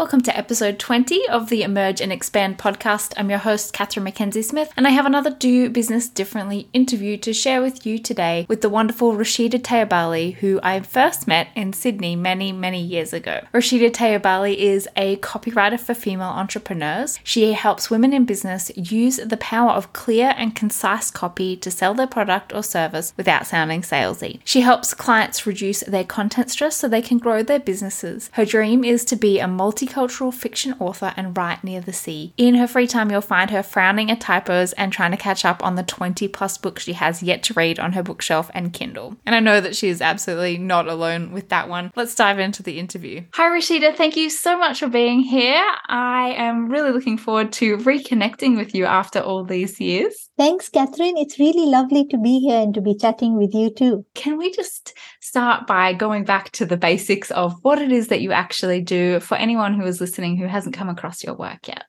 Welcome to episode 20 of the Emerge and Expand podcast. I'm your host, Katherine Mackenzie Smith, and I have another Do Business Differently interview to share with you today with the wonderful Rashida Tayabali, who I first met in Sydney many, many years ago. Rashida Tayabali is a copywriter for female entrepreneurs. She helps women in business use the power of clear and concise copy to sell their product or service without sounding salesy. She helps clients reduce their content stress so they can grow their businesses. Her dream is to be a multi multicultural fiction author and write near the sea. In her free time, you'll find her frowning at typos and trying to catch up on the 20 plus books she has yet to read on her bookshelf and Kindle. And I know that she is absolutely not alone with that one. Let's dive into the interview. Hi, Rashida. Thank you so much for being here. I am really looking forward to reconnecting with you after all these years. Thanks, Katherine. It's really lovely to be here and to be chatting with you too. Can we just start by going back to the basics of what it is that you actually do for anyone who is listening who hasn't come across your work yet?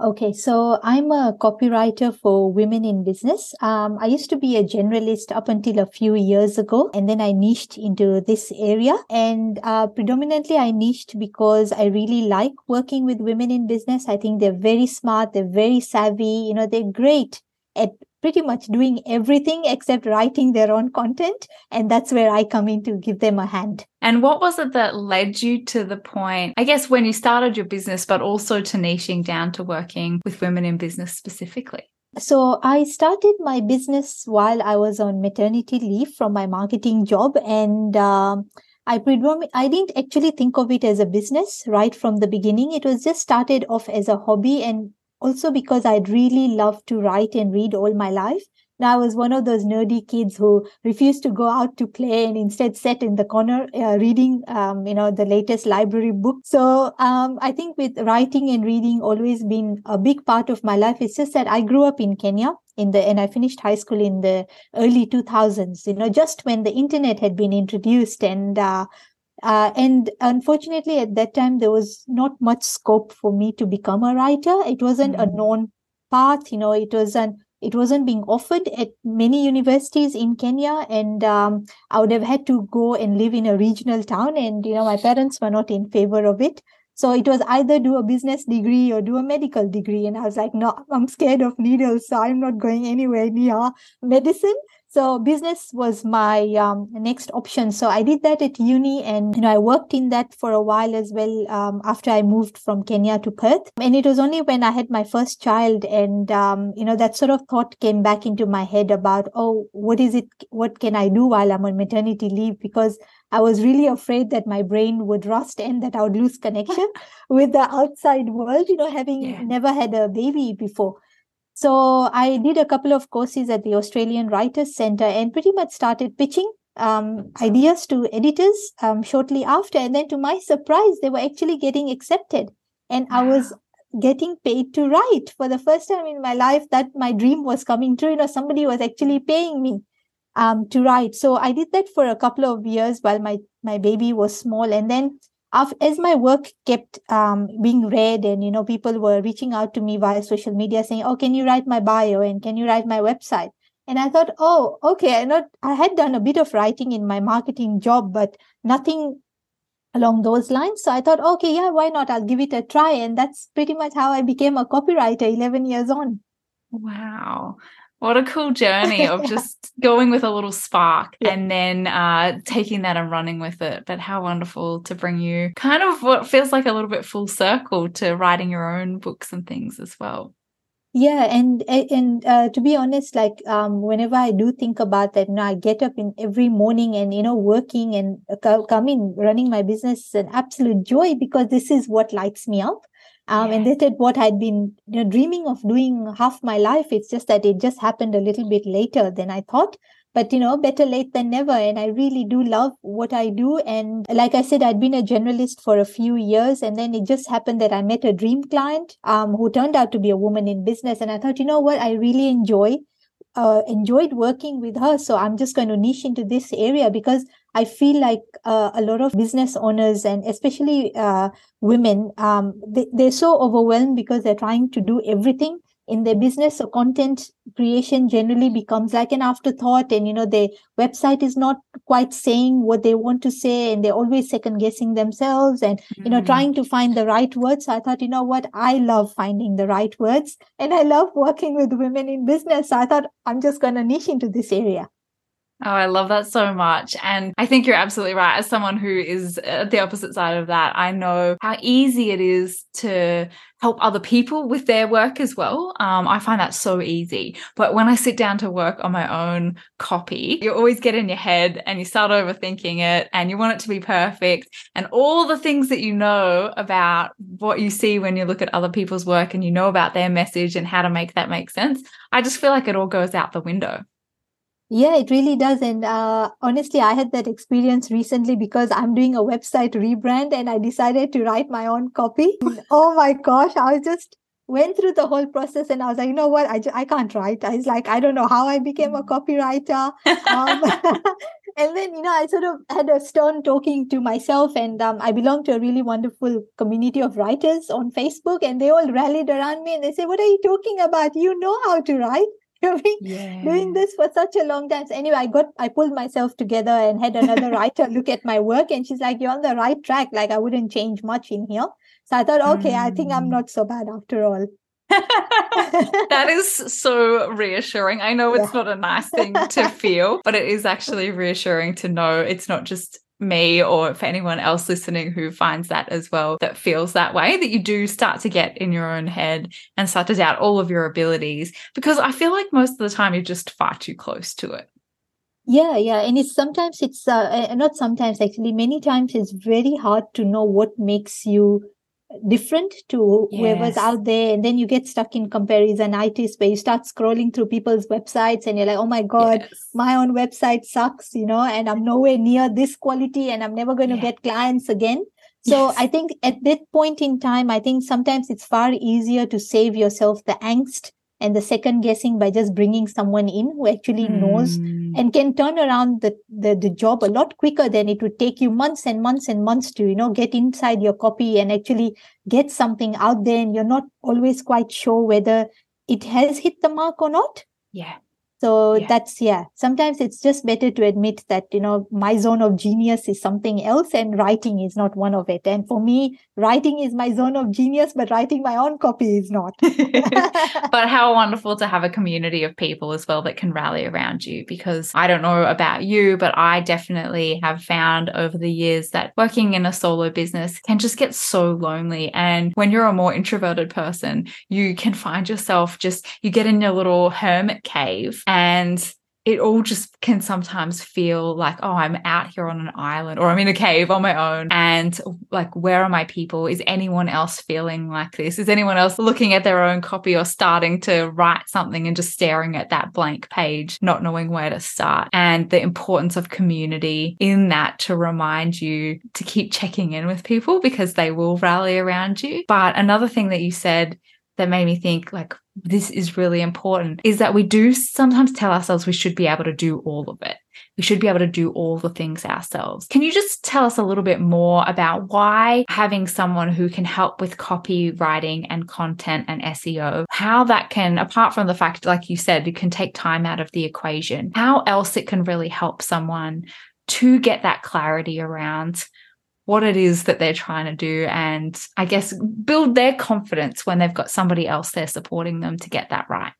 Okay, so I'm a copywriter for women in business. Um, I used to be a generalist up until a few years ago, and then I niched into this area. And uh, predominantly, I niched because I really like working with women in business. I think they're very smart, they're very savvy, you know, they're great at pretty much doing everything except writing their own content. And that's where I come in to give them a hand. And what was it that led you to the point, I guess, when you started your business, but also to niching down to working with women in business specifically? So I started my business while I was on maternity leave from my marketing job. And um, I predom- I didn't actually think of it as a business right from the beginning. It was just started off as a hobby and also because I'd really loved to write and read all my life. Now I was one of those nerdy kids who refused to go out to play and instead sat in the corner uh, reading, um, you know, the latest library book. So um, I think with writing and reading always been a big part of my life. It's just that I grew up in Kenya in the and I finished high school in the early 2000s. You know, just when the internet had been introduced and uh, uh, and unfortunately, at that time, there was not much scope for me to become a writer. It wasn't mm-hmm. a known path. You know, it wasn't it wasn't being offered at many universities in Kenya, and um, I would have had to go and live in a regional town. And you know, my parents were not in favor of it. So it was either do a business degree or do a medical degree. And I was like, no, I'm scared of needles, so I'm not going anywhere near medicine. So business was my um, next option. So I did that at uni, and you know I worked in that for a while as well. Um, after I moved from Kenya to Perth, and it was only when I had my first child, and um, you know that sort of thought came back into my head about, oh, what is it? What can I do while I'm on maternity leave? Because I was really afraid that my brain would rust and that I would lose connection with the outside world. You know, having yeah. never had a baby before. So I did a couple of courses at the Australian Writers Centre and pretty much started pitching um, ideas to editors um, shortly after. And then to my surprise, they were actually getting accepted. And wow. I was getting paid to write for the first time in my life that my dream was coming true. You know, somebody was actually paying me um, to write. So I did that for a couple of years while my, my baby was small. And then as my work kept um, being read and you know people were reaching out to me via social media saying oh can you write my bio and can you write my website? And i thought oh okay i not i had done a bit of writing in my marketing job but nothing along those lines. So i thought okay yeah why not? I'll give it a try. And that's pretty much how i became a copywriter 11 years on. Wow what a cool journey of just going with a little spark yeah. and then uh, taking that and running with it. But how wonderful to bring you kind of what feels like a little bit full circle to writing your own books and things as well. Yeah, and and uh, to be honest, like um, whenever I do think about that, you know, I get up in every morning and you know working and uh, coming running my business is an absolute joy because this is what lights me up um, yeah. and that is what I'd been you know, dreaming of doing half my life. It's just that it just happened a little bit later than I thought. But you know, better late than never. And I really do love what I do. And like I said, I'd been a generalist for a few years, and then it just happened that I met a dream client um, who turned out to be a woman in business. And I thought, you know what, I really enjoy uh, enjoyed working with her. So I'm just going to niche into this area because I feel like uh, a lot of business owners and especially uh, women, um, they, they're so overwhelmed because they're trying to do everything in their business so content creation generally becomes like an afterthought and you know their website is not quite saying what they want to say and they're always second guessing themselves and mm. you know mm. trying to find the right words so i thought you know what i love finding the right words and i love working with women in business so i thought i'm just going to niche into this area Oh, I love that so much. And I think you're absolutely right. As someone who is at the opposite side of that, I know how easy it is to help other people with their work as well. Um, I find that so easy. But when I sit down to work on my own copy, you always get in your head and you start overthinking it and you want it to be perfect. And all the things that you know about what you see when you look at other people's work and you know about their message and how to make that make sense, I just feel like it all goes out the window. Yeah, it really does. And uh, honestly, I had that experience recently because I'm doing a website rebrand and I decided to write my own copy. oh my gosh, I was just went through the whole process and I was like, you know what, I, just, I can't write. I was like, I don't know how I became a copywriter. Um, and then, you know, I sort of had a stern talking to myself and um, I belong to a really wonderful community of writers on Facebook and they all rallied around me and they say, what are you talking about? You know how to write. yeah. doing this for such a long time. So anyway, I got I pulled myself together and had another writer look at my work, and she's like, "You're on the right track. Like I wouldn't change much in here." So I thought, okay, mm. I think I'm mm. not so bad after all. that is so reassuring. I know it's yeah. not a nice thing to feel, but it is actually reassuring to know it's not just me or for anyone else listening who finds that as well that feels that way that you do start to get in your own head and start to doubt all of your abilities because i feel like most of the time you're just far too close to it. Yeah yeah and it's sometimes it's uh, not sometimes actually many times it's very hard to know what makes you different to yes. whoever's out there and then you get stuck in comparison comparisonitis where you start scrolling through people's websites and you're like oh my god yes. my own website sucks you know and i'm nowhere near this quality and i'm never going to yeah. get clients again so yes. i think at that point in time i think sometimes it's far easier to save yourself the angst and the second guessing by just bringing someone in who actually mm. knows hmm. and can turn around the, the, the job a lot quicker than it would take you months and months and months to you know get inside your copy and actually get something out there and you're not always quite sure whether it has hit the mark or not yeah so yeah. that's yeah sometimes it's just better to admit that you know my zone of genius is something else and writing is not one of it. And for me writing is my zone of genius but writing my own copy is not. But how wonderful to have a community of people as well that can rally around you because i don't know about you but i definitely have found over the years that working in a solo business can just get so lonely. And when you're a more introverted person you can find yourself just you get in your little hermit cave and it all just can sometimes feel like, oh, I'm out here on an island or I'm in a cave on my own. And like, where are my people? Is anyone else feeling like this? Is anyone else looking at their own copy or starting to write something and just staring at that blank page, not knowing where to start? And the importance of community in that to remind you to keep checking in with people because they will rally around you. But another thing that you said that made me think like this is really important is that we do sometimes tell ourselves we should be able to do all of it. We should be able to do all the things ourselves. Can you just tell us a little bit more about why having someone who can help with copywriting and content and SEO, how that can, apart from the fact, like you said, it can take time out of the equation, how else it can really help someone to get that clarity around what it is that they're trying to do and I guess build their confidence when they've got somebody else there supporting them to get that right.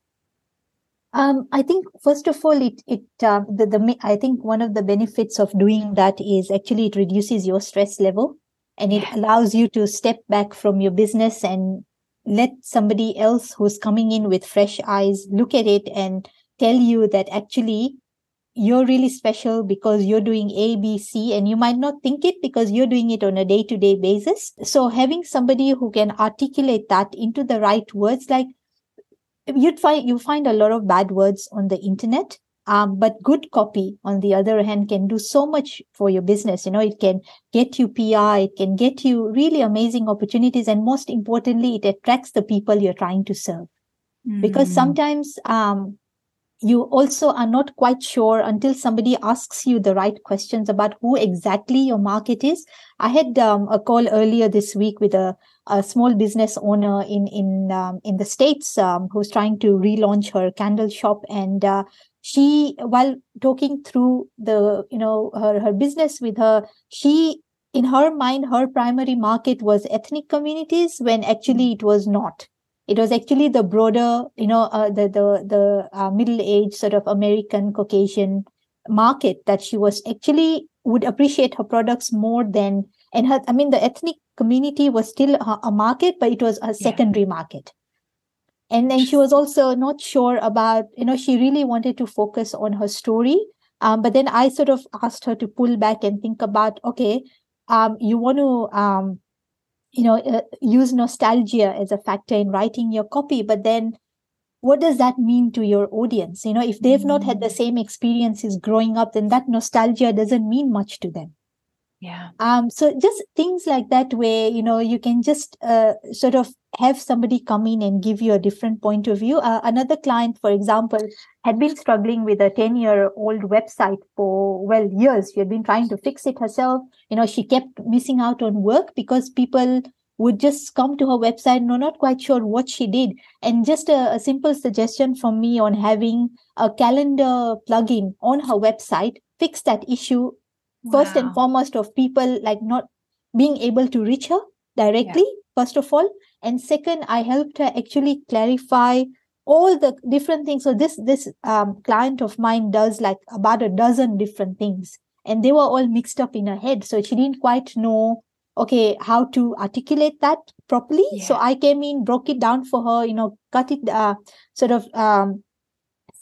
Um, I think first of all, it it uh, the the I think one of the benefits of doing that is actually it reduces your stress level, and it allows you to step back from your business and let somebody else who's coming in with fresh eyes look at it and tell you that actually you're really special because you're doing A, B, C, and you might not think it because you're doing it on a day to day basis. So having somebody who can articulate that into the right words, like you'd find, you find a lot of bad words on the internet. Um, but good copy, on the other hand, can do so much for your business. You know, it can get you PR, it can get you really amazing opportunities. And most importantly, it attracts the people you're trying to serve. Mm. Because sometimes, um, you also are not quite sure until somebody asks you the right questions about who exactly your market is. I had um, a call earlier this week with a, a small business owner in in um, in the states um, who's trying to relaunch her candle shop, and uh, she, while talking through the you know her her business with her, she in her mind her primary market was ethnic communities when actually it was not it was actually the broader, you know, uh, the the the uh, middle age sort of American Caucasian market that she was actually would appreciate her products more than and her. I mean, the ethnic community was still a, a market, but it was a secondary yeah. market. And then she was also not sure about, you know, she really wanted to focus on her story. Um, but then I sort of asked her to pull back and think about, okay, um, you want to um, you know uh, use nostalgia as a factor in writing your copy but then what does that mean to your audience? You know if they've not had the mm. same experiences growing up then that nostalgia doesn't mean much to them. Yeah. Um so just things like that where you know you can just uh, sort of have somebody come in and give you a different point of view. Uh, another client for example had been struggling with a 10 year old website for well years. She had been trying to fix it herself. You know she kept missing out on work because people would just come to her website no not quite sure what she did. And just a, a simple suggestion from me on having a calendar plugin on her website fix that issue first and foremost of people like not being able to reach her directly yeah. first of all and second i helped her actually clarify all the different things. So this this um, client of mine does like about a dozen different things. And they were all mixed up in her head. So she didn't quite know okay how to articulate that properly. Yeah. so i came in broke it down for her you know cut it uh, sort of um,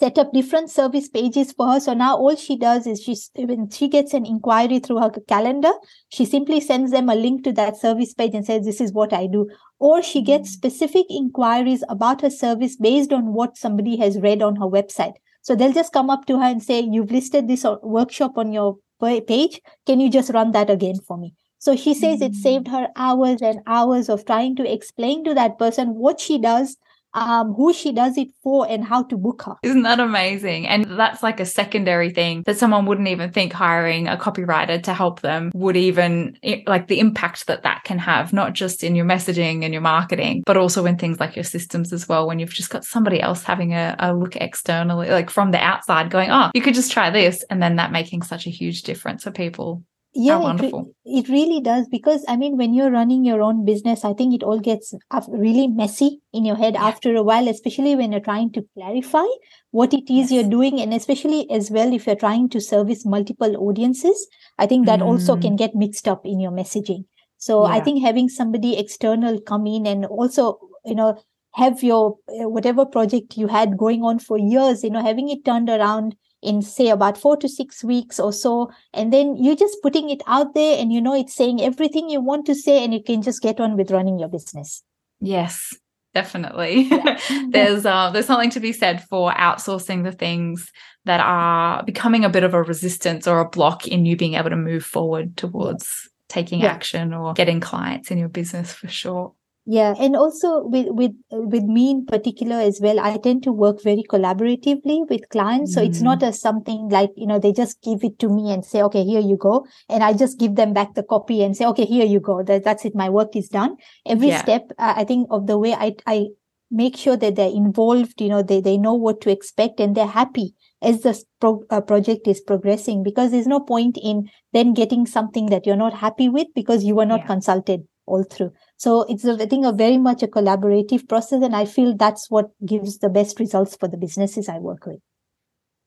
set up different service pages for her. So now all she does is she when she gets an inquiry through her calendar, she simply sends them a link to that service page and says, "This is what I do." Or she gets mm. specific inquiries about her service based on what somebody has read on her website. So they'll just come up to her and say, "You've listed this workshop on your page. Can you just run that again for me?" So she says it saved her hours and hours of trying to explain to that person what she does um, who she does it for and how to book her. Isn't that amazing? And that's like a secondary thing that someone wouldn't even think hiring a copywriter to help them would even like the impact that that can have, not just in your messaging and your marketing, but also in things like your systems as well. When you've just got somebody else having a, a look externally, like from the outside, going, oh, you could just try this. And then that making such a huge difference for people yeah it, re- it, really does because i mean when you're running your own business i think it all gets really messy in your head yeah. after a while especially when you're trying to clarify what it is yes. you're doing and especially as well if you're trying to service multiple audiences i think that mm. also can get mixed up in your messaging so yeah. i think having somebody external come in and also you know have your whatever project you had going on for years you know having it turned around in say about four to six weeks or so and then you're just putting it out there and you know it's saying everything you want to say and you can just get on with running your business yes definitely yeah. there's uh, there's something to be said for outsourcing the things that are becoming a bit of a resistance or a block in you being able to move forward towards taking yeah. action or getting clients in your business for sure yeah and also with with with me in particular as well i tend to work very collaboratively with clients mm. so it's not mm. a something like you know they just give it to me and say okay here you go and i just give them back the copy and say okay here you go that, that's it my work is done every yeah. step uh, i think of the way i i make sure that they're involved you know they they know what to expect and they're happy as the pro- uh, project is progressing because there's no point in then getting something that you're not happy with because you were not yeah. consulted all through so it's, a, I think, a very much a collaborative process. And I feel that's what gives the best results for the businesses I work with.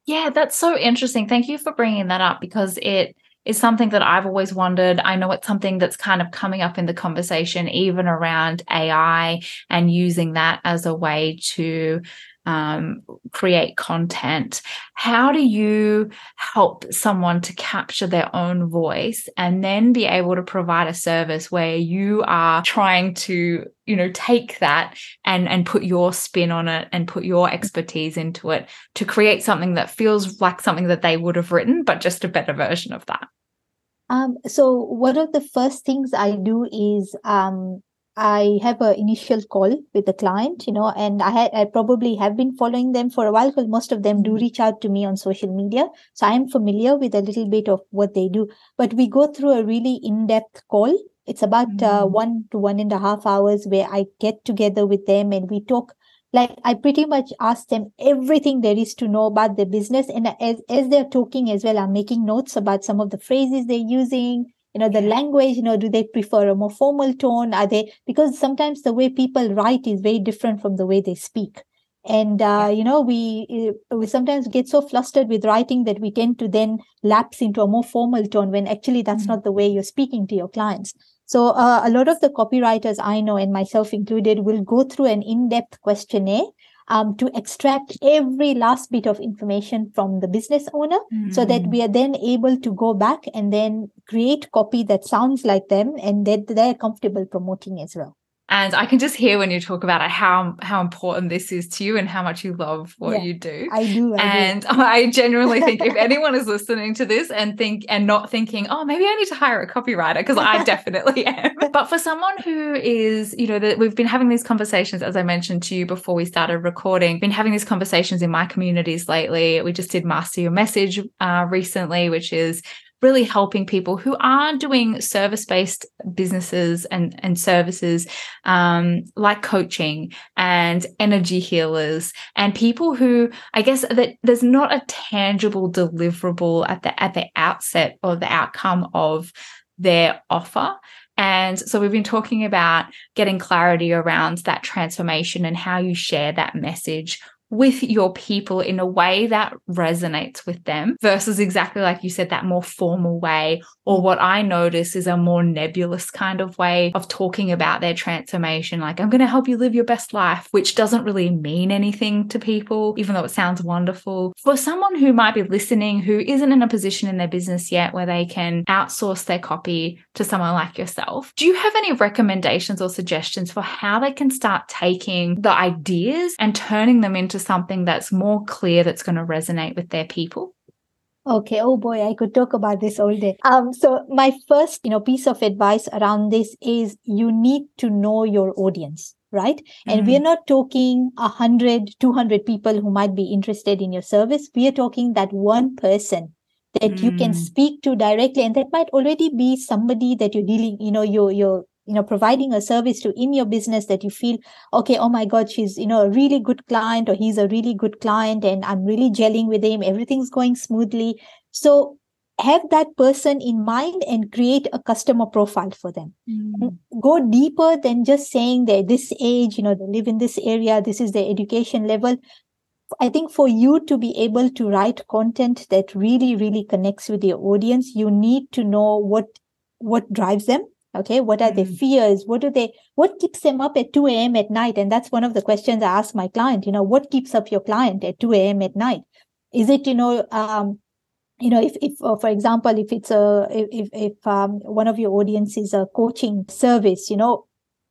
Yeah, that's so interesting. Thank you for bringing that up because it is something that I've always wondered. I know it's something that's kind of coming up in the conversation, even around AI and using that as a way to um, create content. How do you help someone to capture their own voice and then be able to provide a service where you are trying to, you know, take that and and put your spin on it and put your expertise into it to create something that feels like something that they would have written, but just a better version of that? Um, so one of the first things I do is um, I have an initial call with the client, you know, and I had I probably have been following them for a while because most of them do reach out to me on social media. So I am familiar with a little bit of what they do. But we go through a really in-depth call. It's about uh, mm-hmm. uh, one to one and a half hours where I get together with them and we talk like I pretty much ask them everything there is to know about the business. And as, as they're talking as well, I'm making notes about some of the phrases they're using, you know, the language, you know, do they prefer a more formal tone? Are they, because sometimes the way people write is very different from the way they speak. And, uh, yeah. you know, we, uh, we sometimes get so flustered with writing that we tend to then lapse into a more formal tone when actually that's mm-hmm. not the way you're speaking to your clients. So uh, a lot of the copywriters I know, and myself included, will go through an in-depth questionnaire um, to extract every last bit of information from the business owner mm. so that hmm. we are then able to go back and then create copy that sounds like them and that they're comfortable promoting as well. And I can just hear when you talk about it how how important this is to you and how much you love what yeah, you do. I do. I and do. I genuinely think if anyone is listening to this and think and not thinking, oh, maybe I need to hire a copywriter because I definitely am. But for someone who is, you know, that we've been having these conversations, as I mentioned to you before we started recording, been having these conversations in my communities lately. We just did Master Your Message uh, recently, which is really helping people who are doing service based businesses and, and services um, like coaching and energy healers and people who I guess that there's not a tangible deliverable at the at the outset or the outcome of their offer. And so we've been talking about getting clarity around that transformation and how you share that message with your people in a way that resonates with them versus exactly like you said, that more formal way, or what I notice is a more nebulous kind of way of talking about their transformation. Like, I'm going to help you live your best life, which doesn't really mean anything to people, even though it sounds wonderful. For someone who might be listening who isn't in a position in their business yet where they can outsource their copy to someone like yourself, do you have any recommendations or suggestions for how they can start taking the ideas and turning them into something that's more clear that's going to resonate with their people? Okay. Oh boy, I could talk about this all day. Um, so my first, you know, piece of advice around this is you need to know your audience, right? Mm-hmm. And we're not talking a hundred, two hundred people who might be interested in your service. We are talking that one person that mm. you can mm. speak to directly. And that might already be somebody that you're dealing, you know, you're, you're you know providing a service to in your business that you feel okay oh my god she's you know a really good client or he's a really good client and i'm really gelling with him everything's going smoothly. So have that person in mind and create a customer profile for them. Mm. go deeper than just saying they're this age you know they live in this area this is their education level. I think for you to be able to write content that really, really connects with your audience, you need to know what what drives them Okay. What are their mm. fears? What do they, what keeps them up at 2 a.m. at night? And that's one of the questions I ask my client, you know, what keeps up your client at 2 a.m. at night? Is it, you know, um, you know, if, if uh, for example, if it's a, if, if um, one of your audience is a coaching service, you know,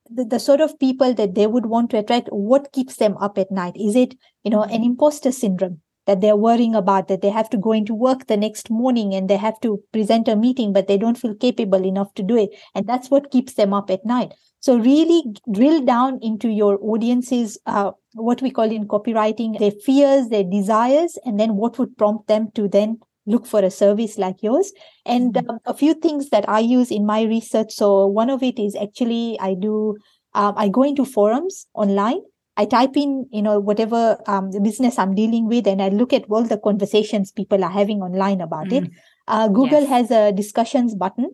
the, the sort of people that they would want to attract, what keeps them up at night? Is it, you know, an imposter syndrome? That they're worrying about that they have to go into work the next morning and they have to present a meeting but they don't feel capable enough to do it. And that's what keeps them up at night. So really drill down into your audience's uh, what we call in copywriting their fears their desires and then what would prompt them to then look for a service like yours. And mm-hmm. um, a few things that i use in my research. So one of it is actually i do um, i go into forums online I type in, you know, whatever um, the business I'm dealing with, and I look at all the conversations people are having online about mm. it. Uh, Google yes. has a discussions button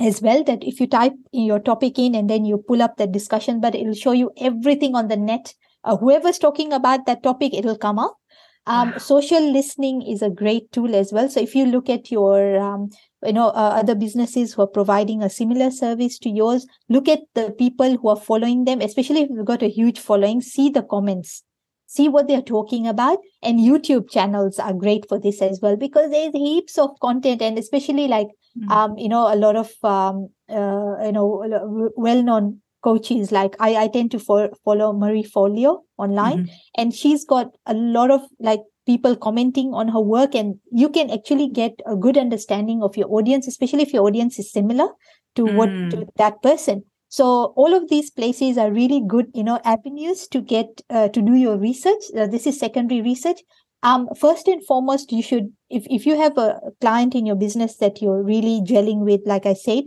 as well that if you type your topic in and then you pull up the discussion, but it'll show you everything on the net. Uh, whoever's talking about that topic, it'll come up. Um, social listening is a great tool as well. So if you look at your um, you know uh, other businesses who are providing a similar service to yours look at the people who are following them especially if you've got a huge following see the comments see what they're talking about and youtube channels are great for this as well because there's heaps of content and especially like mm-hmm. um you know a lot of um uh, you know well-known coaches like i i tend to fo- follow Marie Forleo online mm-hmm. and she's got a lot of like people commenting on her work and you can actually get a good understanding of your audience especially if your audience is similar to mm. what to that person So all of these places are really good, you know, avenues to get uh, to do your research. Uh, this is secondary research. Um, first and foremost, you should, if, if you have a client in your business that you're really gelling with, like I said,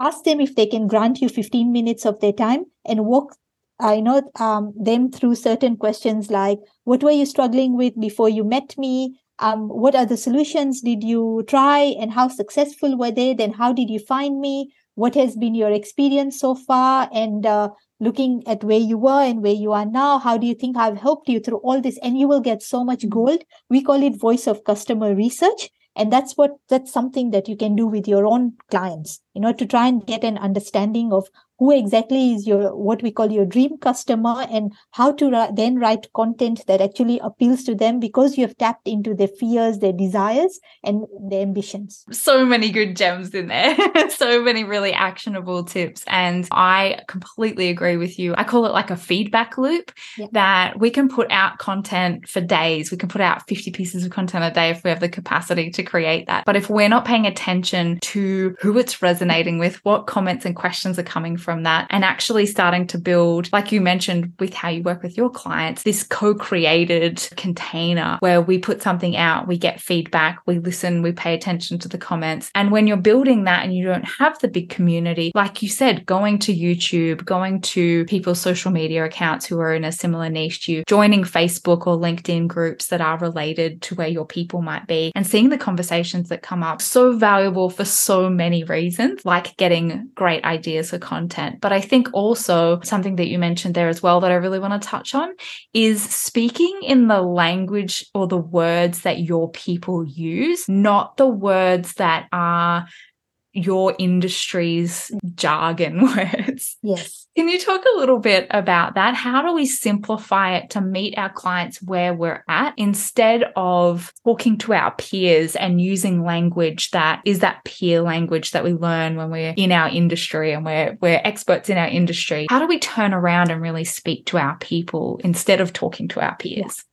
ask them if they can grant you 15 minutes of their time and walk I know um, them through certain questions like what were you struggling with before you met me? Um, what other solutions did you try and how successful were they? Then how did you find me? What has been your experience so far? And uh, looking at where you were and where you are now, how do you think I've helped you through all this? And you will get so much gold. We call it voice of customer research and that's what that's something that you can do with your own clients you know to try and get an understanding of who exactly is your what we call your dream customer and how to ra- then write content that actually appeals to them because you have tapped into their fears their desires and their ambitions. So many good gems in there. So many really actionable tips. And i completely agree with you. I call it like a feedback loop yeah. that we can put out content for days. We can put out 50 pieces of content a day if we have the capacity to create that. But if we're not paying attention to who it's resonating with what comments and questions are coming from that and actually starting to build, like you mentioned with how you work with your clients, this co created container where we put something out, we get feedback, we listen, we pay attention to the comments. And when you're building that and you don't have the big community, like you said, going to YouTube, going to people's social media accounts who are in a similar niche to you, joining Facebook or LinkedIn groups that are related to where your people might be, and seeing the conversations that come up, so valuable for so many reasons, like getting great ideas for content content. But I think also something that you mentioned there as well that I really want to touch on is speaking in the language or the words that your people use, not the words that are your industry's jargon words. Yes. Can you talk a little bit about that? How do we simplify it to meet our clients where we're at instead of talking to our peers and using language that is that peer language that we learn when we're in our industry and we're we're experts in our industry? How do we turn around and really speak to our people instead of talking to our peers?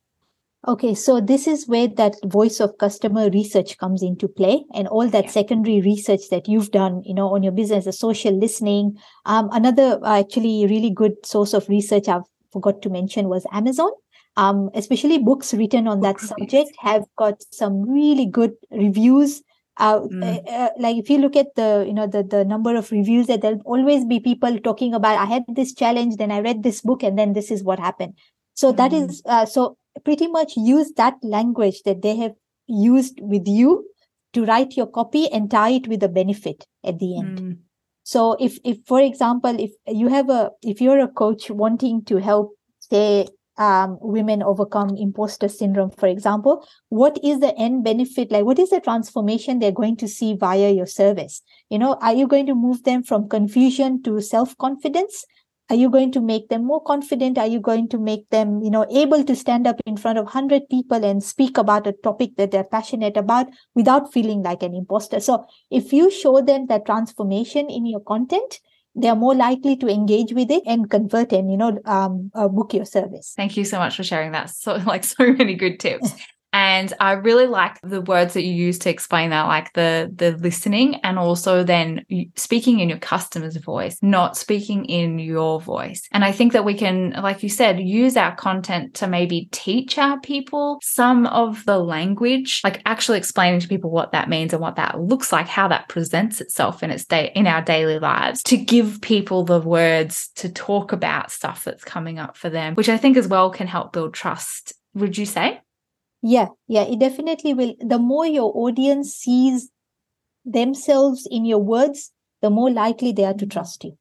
Okay, so this is where that voice of customer research comes into play and all that yeah. secondary research that you've done, you know, on your business, the social listening. Um, another uh, actually really good source of research I forgot to mention was Amazon. Um, especially books written on that subject have got some really good reviews. Uh, mm. uh, like if you look at the, you know, the, the number of reviews that there'll always be people talking about, I had this challenge, then I read this book and then this is what happened. So that is, uh, so pretty much use that language that they have used with you to write your copy and tie it with a benefit at the end. Mm. So if, if, for example, if you have a, if you're a coach wanting to help, say, um, women overcome imposter syndrome, for example, what is the end benefit? Like, what is the transformation they're going to see via your service? You know, are you going to move them from confusion to self confidence? Are you going to make them more confident? Are you going to make them you know able to stand up in front of 100 people and speak about a topic that they're passionate about without feeling like an imposter? So if you show them that transformation in your content they're more likely to engage with it and convert and you know um, uh, book your service. Thank you so much for sharing that. So like so many good tips And I really like the words that you use to explain that, like the the listening and also then speaking in your customer's voice, not speaking in your voice. And I think that we can, like you said, use our content to maybe teach our people some of the language, like actually explaining to people what that means and what that looks like, how that presents itself in its day in our daily lives, to give people the words to talk about stuff that's coming up for them, which I think as well can help build trust. Would you say? Yeah, yeah, it definitely will. The more your audience sees themselves in your words, the more likely they are to mm-hmm. trust you.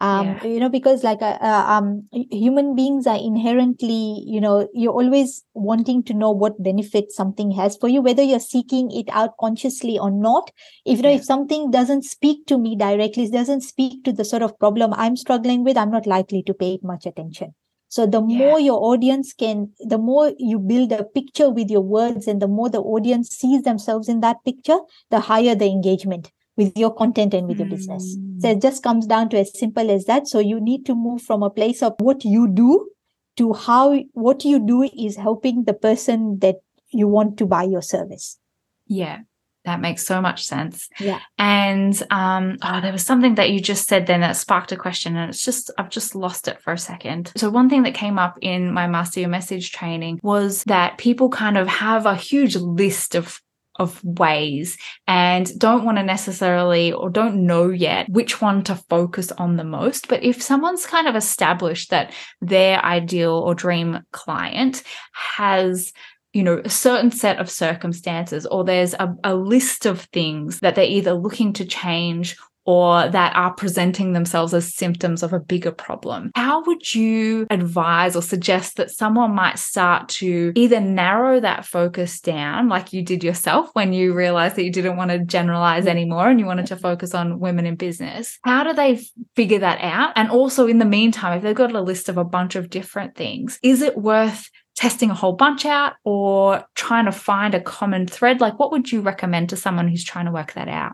Um, yeah. you know, because like uh, uh, um, human beings are inherently, you know, you're always wanting to know what benefit something has for you, whether you're seeking it out consciously or not. If you know, yeah. if something doesn't speak to me directly, doesn't speak to the sort of problem I'm struggling with, I'm not likely to pay it much attention. So the yeah. more your audience can, the more you build a picture with your words and the more the audience sees themselves in that picture, the higher the engagement with your content and with mm. your business. So it just comes down to as simple as that. So you need to move from a place of what you do to how what you do is helping the person that you want to buy your service. Yeah That makes so much sense. Yeah. And um, oh, there was something that you just said then that sparked a question, and it's just I've just lost it for a second. So one thing that came up in my master your message training was that people kind of have a huge list of of ways and don't want to necessarily or don't know yet which one to focus on the most. But if someone's kind of established that their ideal or dream client has you know, a certain set of circumstances, or there's a, a list of things that they're either looking to change or that are presenting themselves as symptoms of a bigger problem. How would you advise or suggest that someone might start to either narrow that focus down, like you did yourself when you realized that you didn't want to generalize anymore and you wanted to focus on women in business? How do they figure that out? And also, in the meantime, if they've got a list of a bunch of different things, is it worth testing a whole bunch out or trying to find a common thread? Like, what would you recommend to someone who's trying to work that out?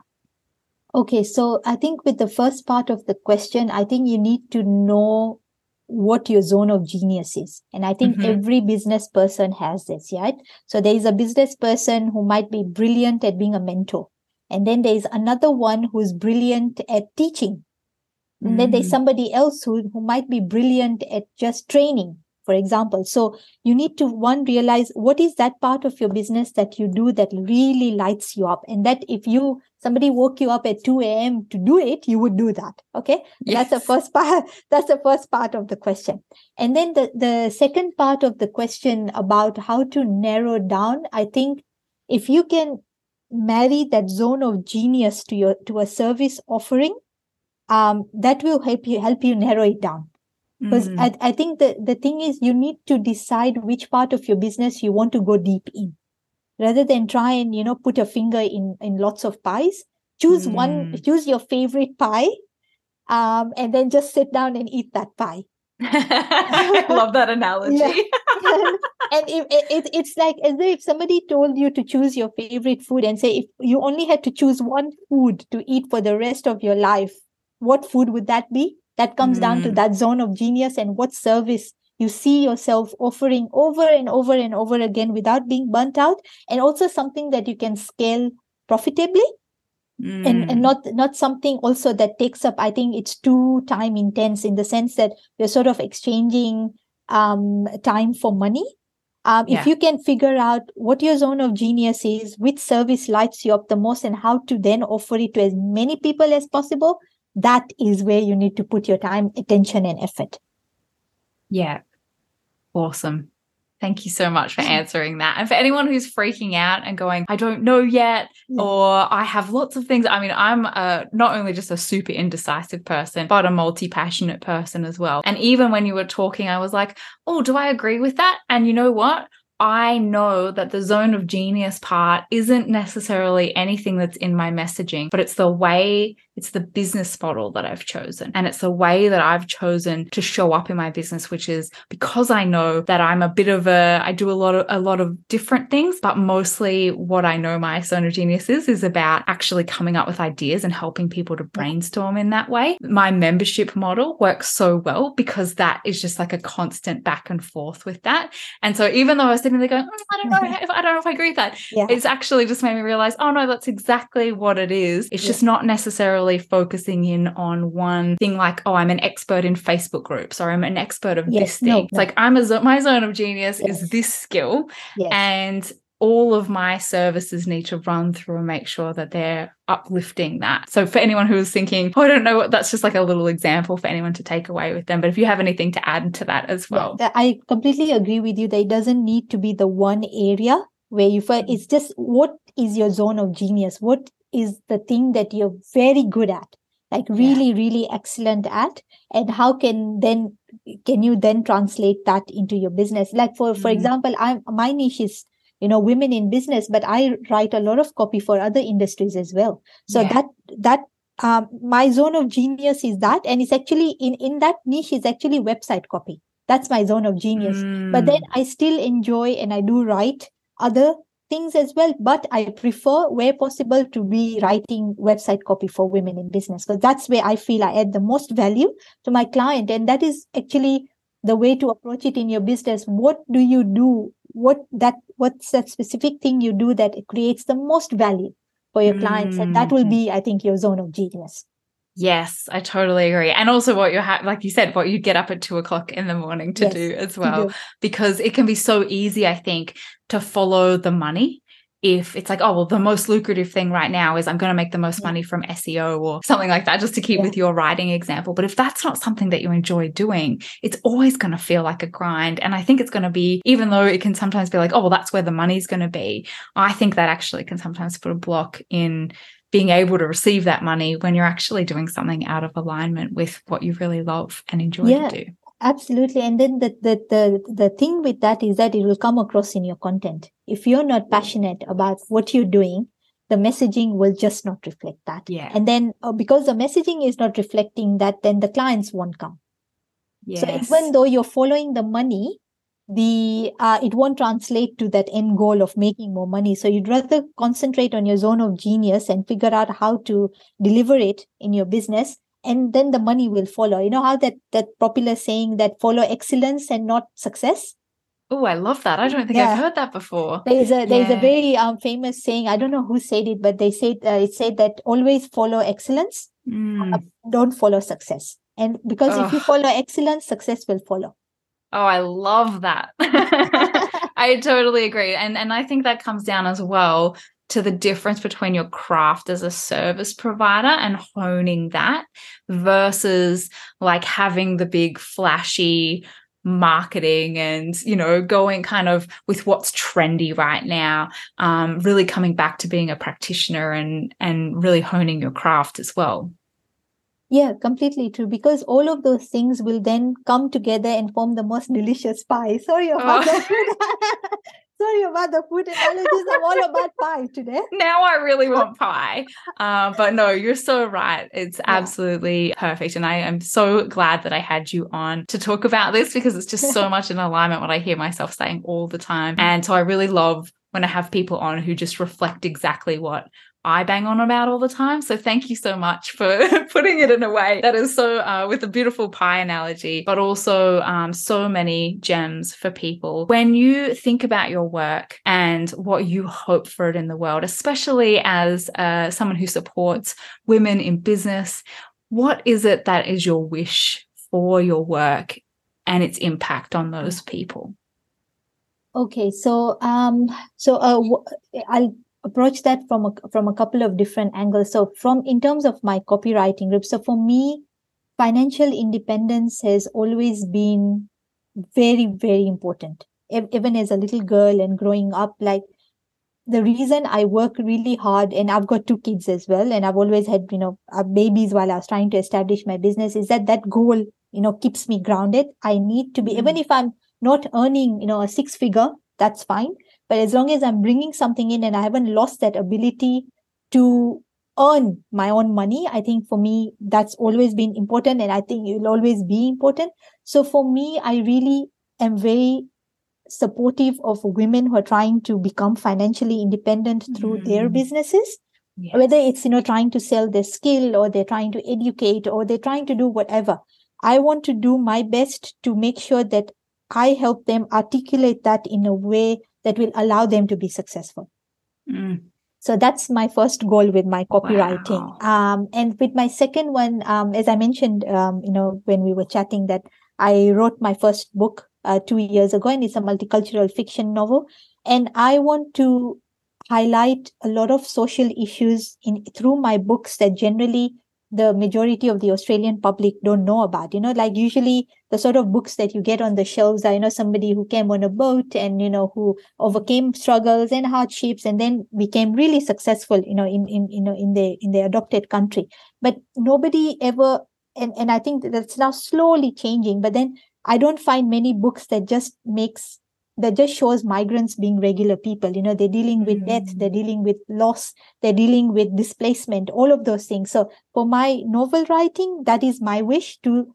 Okay, so I think with the first part of the question, I think you need to know what your zone of genius is. And I think mm-hmm. every business person has this, right? So there is a business person who might be brilliant at being a mentor. And then there is another one who's brilliant at teaching. And mm-hmm. then there's mm. somebody else who, who might be brilliant at just training for example. So you need to one realize what is that part of your business that you do that really lights you up. And that if you somebody woke you up at 2 a.m. to do it, you would do that. Okay. Yes. That's the first part. That's the first part of the question. And then the, the second part of the question about how to narrow down, I think if you can marry that zone of genius to your to a service offering, um, that will help you help you narrow it down because mm. I, I think the, the thing is you need to decide which part of your business you want to go deep in rather than try and you know put a finger in in lots of pies choose mm. one choose your favorite pie um, and then just sit down and eat that pie I love that analogy. Yeah. and if, it, it's like as if somebody told you to choose your favorite food and say if you only had to choose one food to eat for the rest of your life, what food would that be? That comes mm. down to mm. that zone of genius and what service you see yourself offering over and over and over again without being burnt out, and also something that you can scale profitably. Mm. And, and mm. not not something also that takes up i think it's too time intense in the sense that you're sort of exchanging um, time for money um, yeah. if you can figure out what your zone of genius is which service lights you up the most and how to then offer it to as many people as possible that is where you need to put your time, attention, and effort. Yeah. Awesome. Thank you so much for answering that. And for anyone who's freaking out and going, I don't know yet, yeah. or I have lots of things. I mean, I'm a, not only just a super indecisive person, but a multi passionate person as well. And even when you were talking, I was like, oh, do I agree with that? And you know what? I know that the zone of genius part isn't necessarily anything that's in my messaging, but it's the way, it's the business model that I've chosen. And it's the way that I've chosen to show up in my business, which is because I know that I'm a bit of a, I do a lot of, a lot of different things, but mostly what I know my of genius is, is about actually coming up with ideas and helping people to brainstorm in that way. My membership model works so well because that is just like a constant back and forth with that. And so even though I was sitting there going, mm, I don't know if I don't know if I agree with that. Yeah. It's actually just made me realize, oh no, that's exactly what it is. It's yeah. just not necessarily focusing in on one thing like, oh, I'm an expert in Facebook groups or I'm an expert of yes, this thing. No, it's like I'm a my zone of genius yes. is this skill. Yes. And all of my services need to run through and make sure that they're uplifting that. So for anyone who is thinking, oh, I don't know what that's just like a little example for anyone to take away with them. But if you have anything to add to that as well. Yeah, I completely agree with you that it doesn't need to be the one area where you find mm. it's just what is your zone of genius? What is the thing that you're very good at? Like really, yeah. really excellent at, and how can then can you then translate that into your business? Like for for mm. example, I'm my niche is you know women in business but i write a lot of copy for other industries as well so yeah. that that um, my zone of genius is that and it's actually in in that niche is actually website copy that's my zone of genius mm. but then i still enjoy and i do write other things as well but i prefer where possible to be writing website copy for women in business because that's where i feel i add the most value to my client and that is actually the way to approach it in your business. What do you do? What that what's that specific thing you do that creates the most value for your clients and that will mm. be i think your zone of genius Yes, I totally agree. And also what you have, like you said, what you get up at two o'clock in the morning to Yes, do as well, do. because it can be so easy, I think, to follow the money. If it's like, oh, well, the most lucrative thing right now is I'm going to make the most money from SEO or something like that, just to keep Yeah. with your writing example. But if that's not something that you enjoy doing, it's always going to feel like a grind. And I think it's going to be, even though it can sometimes be like, oh, well, that's where the money's going to be, I think that actually can sometimes put a block in being able to receive that money when you're actually doing something out of alignment with what you really love and enjoy Yeah. to do. Absolutely. And then the, the, the, the thing with that is that it will come across in your content. If you're not passionate about what you're doing, the messaging will just not reflect that. Yeah. And then uh, because the messaging is not reflecting that, then the clients won't come. yes. So even though you're following the money, the uh, it won't translate to that end goal of making more money. So you'd rather concentrate on your zone of genius and figure out how to deliver it in your business, and then the money will follow. You know how that that popular saying that follow excellence and not success. oh, I love that. I don't think Yeah. I've heard that before. There is a there is Yeah. a very um, famous saying. I don't know who said it, but they said uh, it said that always follow excellence, Mm. don't follow success. And because if you follow excellence, success will follow. Oh, I love that. I totally agree. And and I think that comes down as well to the difference between your craft as a service provider and honing that versus like having the big flashy marketing and you know going kind of with what's trendy right now um really coming back to being a practitioner and and really honing your craft as well Yeah, completely true. Because all of those things will then come together and form the most delicious pie. Sorry about Oh. the food. Sorry about the food analogies. I'm all about pie today. now I really want pie. Uh, but no, you're so right. It's absolutely perfect. And I am so glad that I had you on to talk about this because it's just so much in alignment what I hear myself saying all the time. And so I really love when I have people on who just reflect exactly what I bang on about all the time. So thank you so much for putting it in a way that is so uh, with a beautiful pie analogy, but also um, so many gems for people. When you think about your work and what you hope for it in the world, especially as uh, someone who supports women in business, what is it that is your wish for your work and its impact on those people? Okay, so um, so uh, I'll approach that from a from a couple of different angles. So from in terms of my copywriting group, so for me, financial independence has always been very very important. Even as a little girl and growing up, like the reason I work really hard, and I've got two kids as well, and I've always had you know uh, babies while I was trying to establish my business, is that that goal you know keeps me grounded. I need to be even if I'm not earning you know a six figure that's fine but as long as i'm bringing something in and i haven't lost that ability to earn my own money i think for me that's always been important and i think it will always be important so for me i really am very supportive of women who are trying to become financially independent through their Mm. businesses Yes. whether it's you know trying to sell their skill or they're trying to educate or they're trying to do whatever i want to do my best to make sure that i help them articulate that in a way that will allow them to be successful Mm. so that's my first goal with my copywriting Wow. um, and with my second one um, as i mentioned um, you know when we were chatting that i wrote my first book uh, two years ago and it's a multicultural fiction novel and i want to highlight a lot of social issues in through my books that generally the majority of the Australian public don't know about. You know, like usually the sort of books that you get on the shelves are, you know, somebody who came on a boat and, you know, who overcame struggles and hardships and then became really successful, you know, in, in, you know, in the, in the adopted country. But nobody ever, and, and I think that's now slowly changing, but then I don't find many books that just makes that just shows migrants being regular people. You know, they're dealing with death, Mm. they're dealing with loss, they're dealing with displacement, all of those things. So for my novel writing, that is my wish to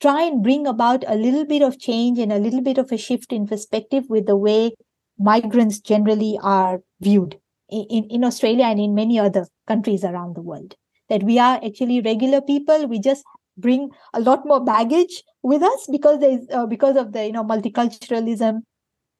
try and bring about a little bit of change and a little bit of a shift in perspective with the way migrants generally are viewed in, in, in Australia and in many other countries around the world. That we are actually regular people. We just bring a lot more baggage with us because there's uh, because of the you know multiculturalism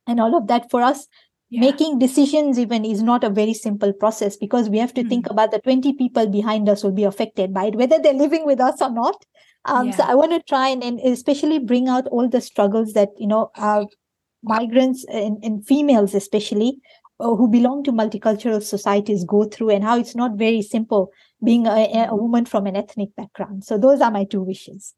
and all of that for us yeah. making decisions even is not a very simple process because we have to mm. think about the 20 people behind us will be affected by it whether they're living with us or not um, yeah. so i want to try and, and especially bring out all the struggles that you know uh, migrants and, and females especially uh, who belong to multicultural societies go through and how it's not very simple being a, a woman from an ethnic background so those are my two wishes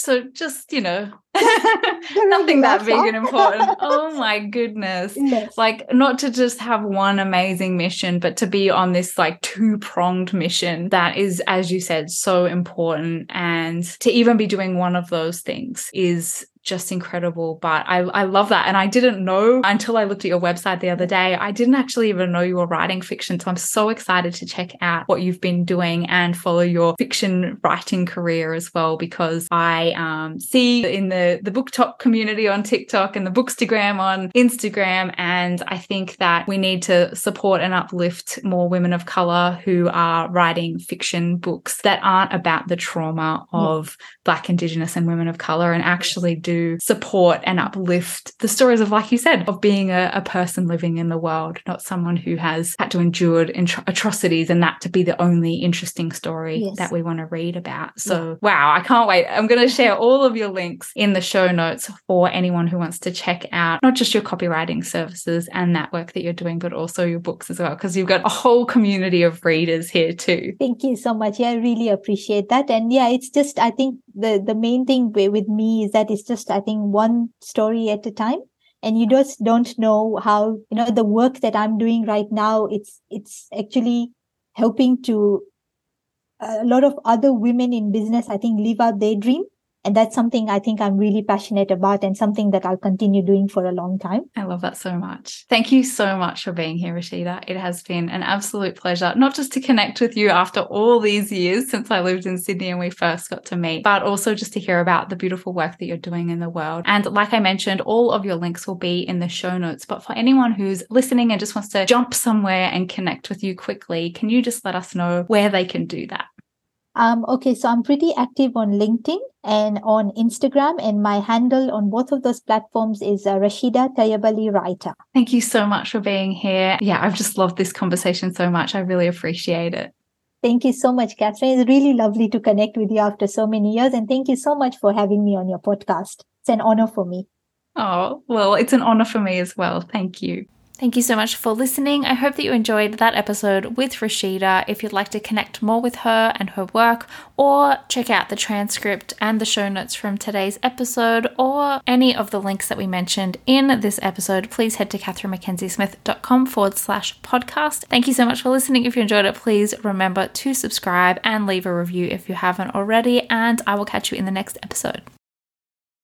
so just, you know, nothing that big and important. oh my goodness. Yes. Like not to just have one amazing mission, but to be on this like two pronged mission that is, as you said, so important. And to even be doing one of those things is just incredible. But I, I love that. And I didn't know until I looked at your website the other day. I didn't actually even know you were writing fiction. So I'm so excited to check out what you've been doing and follow your fiction writing career as well, because I um, see in the, the BookTok community on TikTok and the Bookstagram on Instagram. And I think that we need to support and uplift more women of color who are writing fiction books that aren't about the trauma of yeah. Black, Indigenous, and women of color and actually do to support and uplift the stories of, like you said, of being a, a person living in the world, not someone who has had to endure atrocities and that to be the only interesting story yes. that we want to read about. So, yeah. wow, I can't wait. I'm going to share all of your links in the show notes for anyone who wants to check out not just your copywriting services and that work that you're doing, but also your books as well, because you've got a whole community of readers here too. Thank you so much. Yeah, I really appreciate that. And yeah, it's just, I think the, the main thing with me is that it's just I think, one story at a time. And you just don't know how, you know, the work that I'm doing right now, it's, it's actually helping to a lot of other women in business, I think, live out their dream and that's something I think I'm really passionate about and something that I'll continue doing for a long time. I love that so much. Thank you so much for being here, Rashida. It has been an absolute pleasure, not just to connect with you after all these years since I lived in Sydney and we first got to meet, but also just to hear about the beautiful work that you're doing in the world. And like I mentioned, all of your links will be in the show notes. But for anyone who's listening and just wants to jump somewhere and connect with you quickly, can you just let us know where they can do that? Um, okay, so I'm pretty active on LinkedIn and on Instagram, and my handle on both of those platforms is uh, Rashida Tayabali Writer. Thank you so much for being here. Yeah, I've just loved this conversation so much. I really appreciate it. Thank you so much, Katherine. It's really lovely to connect with you after so many years, and thank you so much for having me on your podcast. It's an honor for me. Oh, well, it's an honor for me as well. Thank you. Thank you so much for listening. I hope that you enjoyed that episode with Rashida. If you'd like to connect more with her and her work, or check out the transcript and the show notes from today's episode, or any of the links that we mentioned in this episode, please head to katherinemackenziesmith.com forward slash podcast. Thank you so much for listening. If you enjoyed it, please remember to subscribe and leave a review if you haven't already, and I will catch you in the next episode.